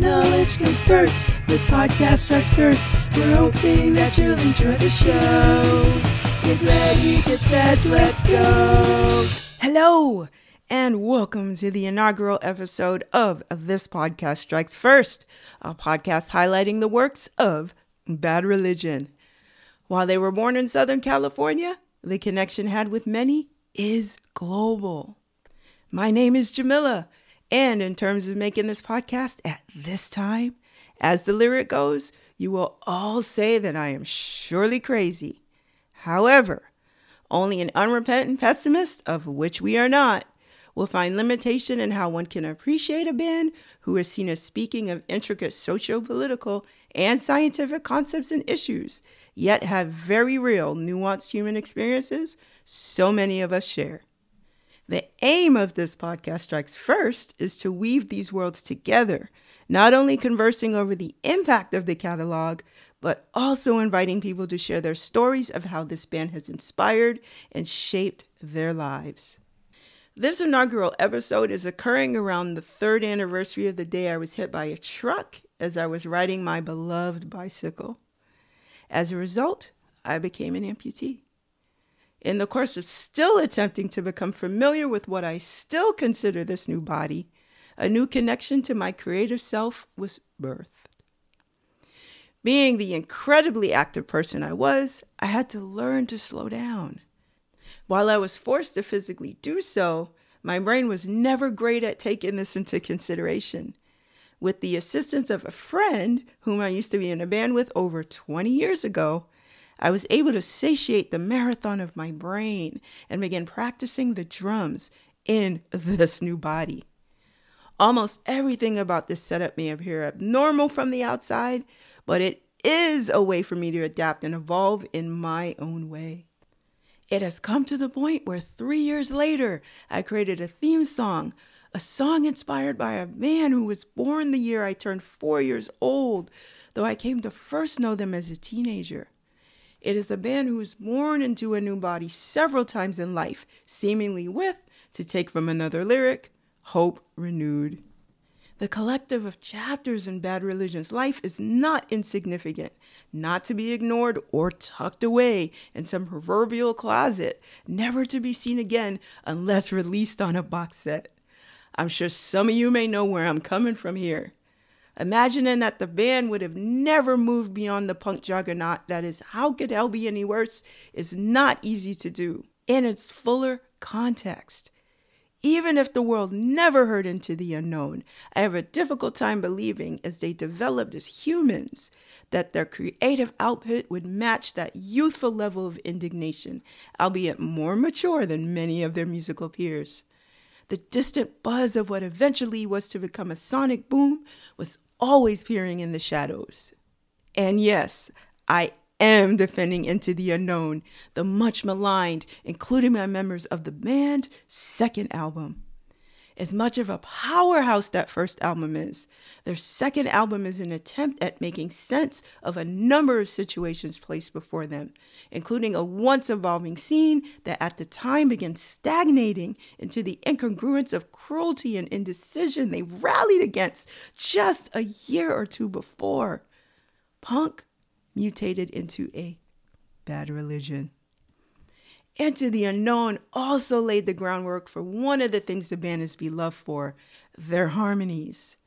knowledge comes first. This podcast strikes first. We're hoping that you'll enjoy the show. Get ready, get set, let's go. Hello, and welcome to the inaugural episode of This Podcast Strikes First, a podcast highlighting the works of Bad Religion. While they were born in Southern California, the connection had with many is global. My name is Jamilah, and in terms of making this podcast at this time, as the lyric goes, you will all say that I am surely crazy. However, only an unrepentant pessimist, of which we are not, will find limitation in how one can appreciate a band who is seen as speaking of intricate socio political and scientific concepts and issues, yet have very real, nuanced human experiences so many of us share. The aim of this podcast strikes first is to weave these worlds together, not only conversing over the impact of the catalog, but also inviting people to share their stories of how this band has inspired and shaped their lives. This inaugural episode is occurring around the third anniversary of the day I was hit by a truck as I was riding my beloved bicycle. As a result, I became an amputee. In the course of still attempting to become familiar with what I still consider this new body, a new connection to my creative self was birthed. Being the incredibly active person I was, I had to learn to slow down. While I was forced to physically do so, my brain was never great at taking this into consideration. With the assistance of a friend whom I used to be in a band with over 20 years ago, I was able to satiate the marathon of my brain and begin practicing the drums in this new body. Almost everything about this setup may appear abnormal from the outside, but it is a way for me to adapt and evolve in my own way. It has come to the point where three years later, I created a theme song, a song inspired by a man who was born the year I turned four years old, though I came to first know them as a teenager. It is a man who is born into a new body several times in life, seemingly with, to take from another lyric, hope renewed. The collective of chapters in Bad Religion's life is not insignificant, not to be ignored or tucked away in some proverbial closet, never to be seen again unless released on a box set. I'm sure some of you may know where I'm coming from here. Imagining that the band would have never moved beyond the punk juggernaut that is How Could Hell Be Any Worse is not easy to do in its fuller context. Even if the world never heard into the unknown, I have a difficult time believing as they developed as humans that their creative output would match that youthful level of indignation, albeit more mature than many of their musical peers. The distant buzz of what eventually was to become a sonic boom was always peering in the shadows. And yes, I am defending Into the Unknown, the much maligned, including my members of the band, second album. As much of a powerhouse that first album is, their second album is an attempt at making sense of a number of situations placed before them, including a once evolving scene that at the time began stagnating into the incongruence of cruelty and indecision they rallied against just a year or two before. Punk mutated into a bad religion. Into the Unknown also laid the groundwork for one of the things the band is beloved for their harmonies.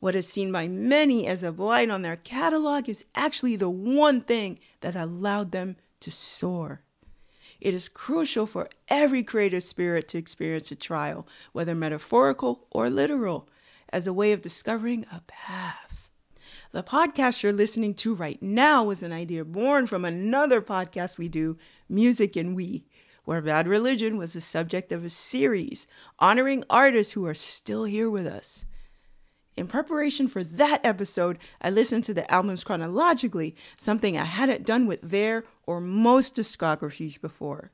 What is seen by many as a blight on their catalog is actually the one thing that allowed them to soar. It is crucial for every creative spirit to experience a trial, whether metaphorical or literal, as a way of discovering a path. The podcast you're listening to right now was an idea born from another podcast we do, Music and We, where Bad Religion was the subject of a series honoring artists who are still here with us. In preparation for that episode, I listened to the albums chronologically, something I hadn't done with their or most discographies before.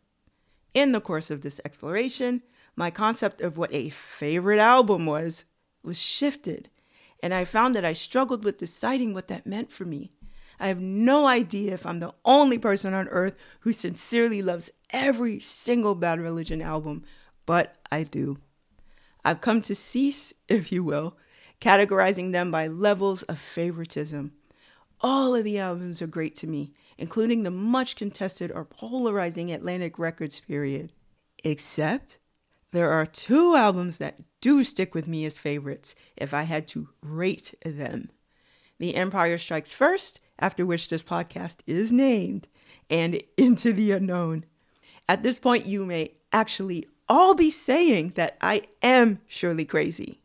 In the course of this exploration, my concept of what a favorite album was was shifted and I found that I struggled with deciding what that meant for me. I have no idea if I'm the only person on earth who sincerely loves every single Bad Religion album, but I do. I've come to cease, if you will, categorizing them by levels of favoritism. All of the albums are great to me, including the much contested or polarizing Atlantic Records period. Except there are two albums that do stick with me as favorites if I had to rate them The Empire Strikes First, after which this podcast is named, and Into the Unknown. At this point, you may actually all be saying that I am surely crazy.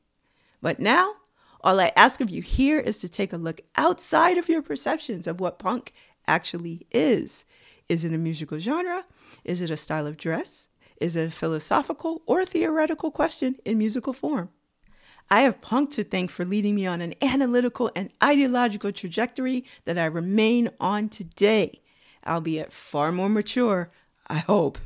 But now, all I ask of you here is to take a look outside of your perceptions of what punk actually is. Is it a musical genre? Is it a style of dress? Is it a philosophical or theoretical question in musical form? I have punk to thank for leading me on an analytical and ideological trajectory that I remain on today, albeit far more mature, I hope.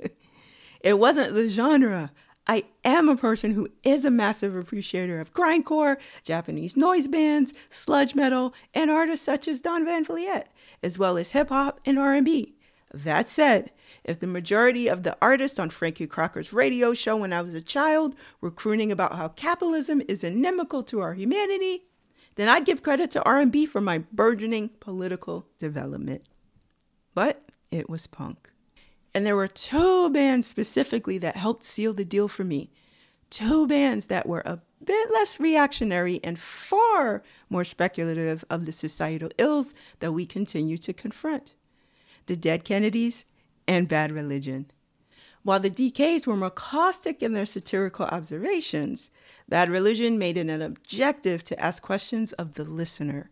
it wasn't the genre. I am a person who is a massive appreciator of grindcore, Japanese noise bands, sludge metal, and artists such as Don Van Vliet, as well as hip hop and R&B. That said, if the majority of the artists on Frankie Crocker's radio show when I was a child were crooning about how capitalism is inimical to our humanity, then I'd give credit to R&B for my burgeoning political development. But it was punk. And there were two bands specifically that helped seal the deal for me. Two bands that were a bit less reactionary and far more speculative of the societal ills that we continue to confront the Dead Kennedys and Bad Religion. While the DKs were more caustic in their satirical observations, Bad Religion made it an objective to ask questions of the listener.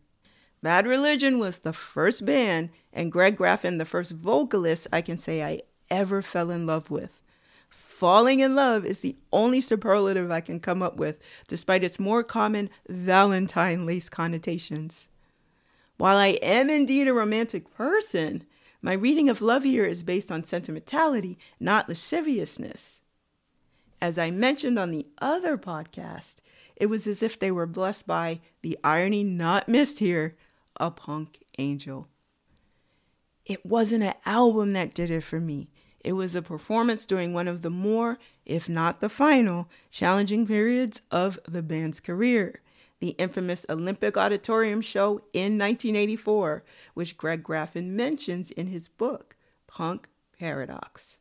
Bad Religion was the first band, and Greg Graffin the first vocalist I can say I ever fell in love with. Falling in love is the only superlative I can come up with, despite its more common Valentine lace connotations. While I am indeed a romantic person, my reading of love here is based on sentimentality, not lasciviousness. As I mentioned on the other podcast, it was as if they were blessed by the irony not missed here a punk angel. It wasn't an album that did it for me. It was a performance during one of the more, if not the final, challenging periods of the band's career the infamous Olympic Auditorium show in 1984, which Greg Graffin mentions in his book, Punk Paradox.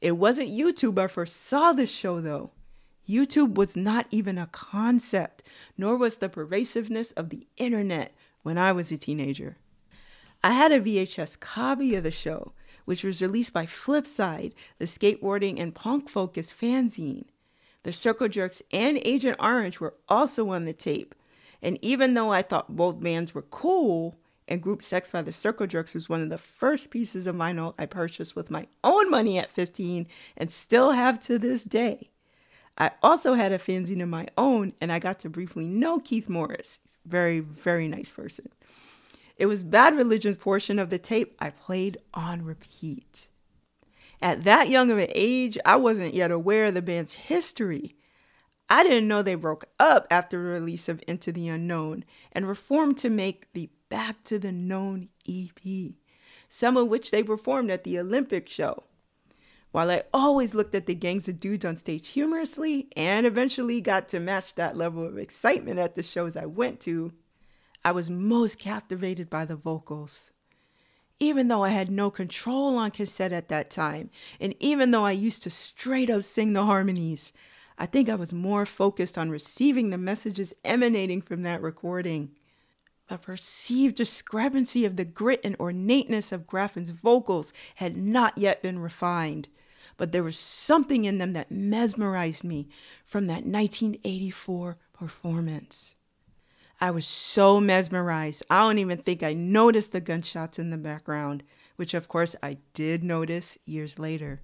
It wasn't YouTube I first saw this show, though. YouTube was not even a concept, nor was the pervasiveness of the internet when I was a teenager. I had a VHS copy of the show, which was released by Flipside, the skateboarding and punk focused fanzine. The Circle Jerks and Agent Orange were also on the tape. And even though I thought both bands were cool, and Group Sex by the Circle Jerks was one of the first pieces of vinyl I purchased with my own money at 15 and still have to this day. I also had a fanzine of my own, and I got to briefly know Keith Morris. He's a very, very nice person. It was Bad Religion's portion of the tape I played on repeat. At that young of an age, I wasn't yet aware of the band's history. I didn't know they broke up after the release of Into the Unknown and reformed to make the Back to the Known EP, some of which they performed at the Olympic show. While I always looked at the gangs of dudes on stage humorously and eventually got to match that level of excitement at the shows I went to, I was most captivated by the vocals even though I had no control on cassette at that time, and even though I used to straight up sing the harmonies, I think I was more focused on receiving the messages emanating from that recording. The perceived discrepancy of the grit and ornateness of Graffin's vocals had not yet been refined, but there was something in them that mesmerized me from that 1984 performance. I was so mesmerized. I don't even think I noticed the gunshots in the background, which of course I did notice years later.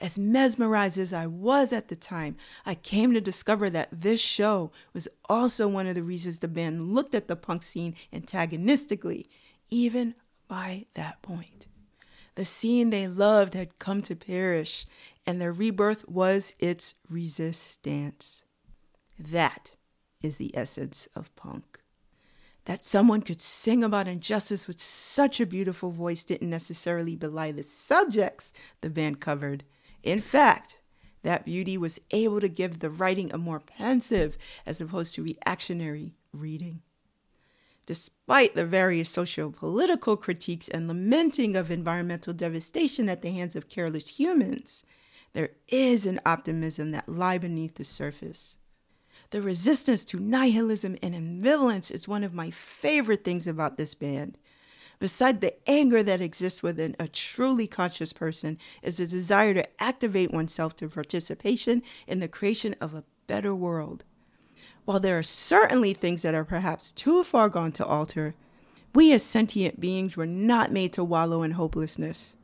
As mesmerized as I was at the time, I came to discover that this show was also one of the reasons the band looked at the punk scene antagonistically, even by that point. The scene they loved had come to perish, and their rebirth was its resistance. That is the essence of punk. That someone could sing about injustice with such a beautiful voice didn't necessarily belie the subjects the band covered. In fact, That beauty was able to give the writing a more pensive as opposed to reactionary reading. Despite the various socio political critiques and lamenting of environmental devastation at the hands of careless humans, there is an optimism that lie beneath the surface. The resistance to nihilism and ambivalence is one of my favorite things about this band. Beside the anger that exists within a truly conscious person is a desire to activate oneself to participation in the creation of a better world. While there are certainly things that are perhaps too far gone to alter, we as sentient beings were not made to wallow in hopelessness.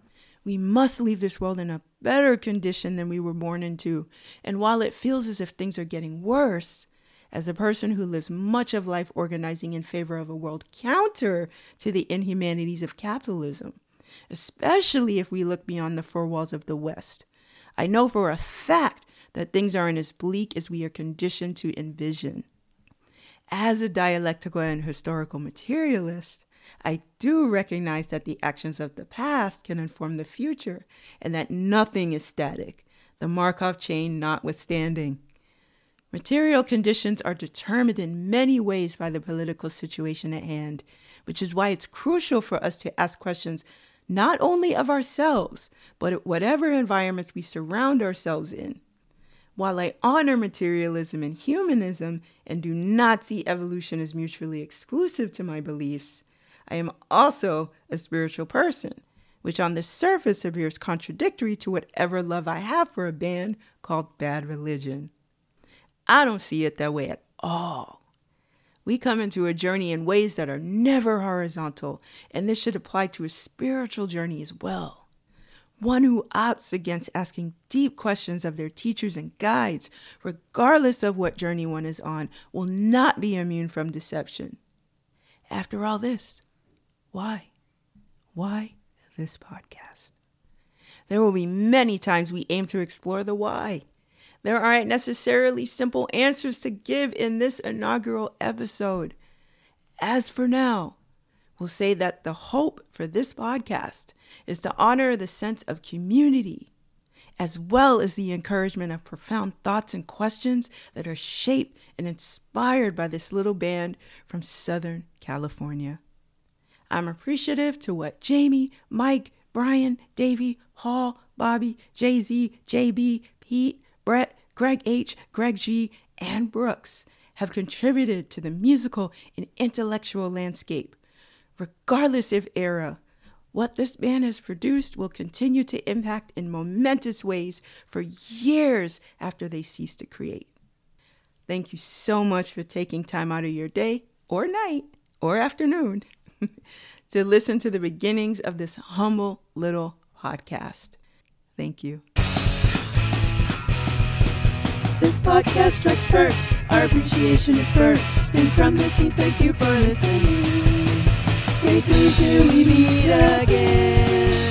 We must leave this world in a better condition than we were born into. And while it feels as if things are getting worse, as a person who lives much of life organizing in favor of a world counter to the inhumanities of capitalism, especially if we look beyond the four walls of the West, I know for a fact that things aren't as bleak as we are conditioned to envision. As a dialectical and historical materialist, I do recognize that the actions of the past can inform the future and that nothing is static, the Markov chain notwithstanding. Material conditions are determined in many ways by the political situation at hand, which is why it's crucial for us to ask questions not only of ourselves, but of whatever environments we surround ourselves in. While I honor materialism and humanism and do not see evolution as mutually exclusive to my beliefs, I am also a spiritual person, which on the surface appears contradictory to whatever love I have for a band called Bad Religion. I don't see it that way at all. We come into a journey in ways that are never horizontal, and this should apply to a spiritual journey as well. One who opts against asking deep questions of their teachers and guides, regardless of what journey one is on, will not be immune from deception. After all this, why? Why this podcast? There will be many times we aim to explore the why. There aren't necessarily simple answers to give in this inaugural episode. As for now, we'll say that the hope for this podcast is to honor the sense of community, as well as the encouragement of profound thoughts and questions that are shaped and inspired by this little band from Southern California. I'm appreciative to what Jamie, Mike, Brian, Davey, Hall, Bobby, Jay Z, JB, Pete, Brett, Greg H, Greg G, and Brooks have contributed to the musical and intellectual landscape. Regardless of era, what this band has produced will continue to impact in momentous ways for years after they cease to create. Thank you so much for taking time out of your day or night or afternoon to listen to the beginnings of this humble little podcast. Thank you. This podcast strikes first. Our appreciation is bursting from the seams. Thank you for listening. Stay tuned till we meet again.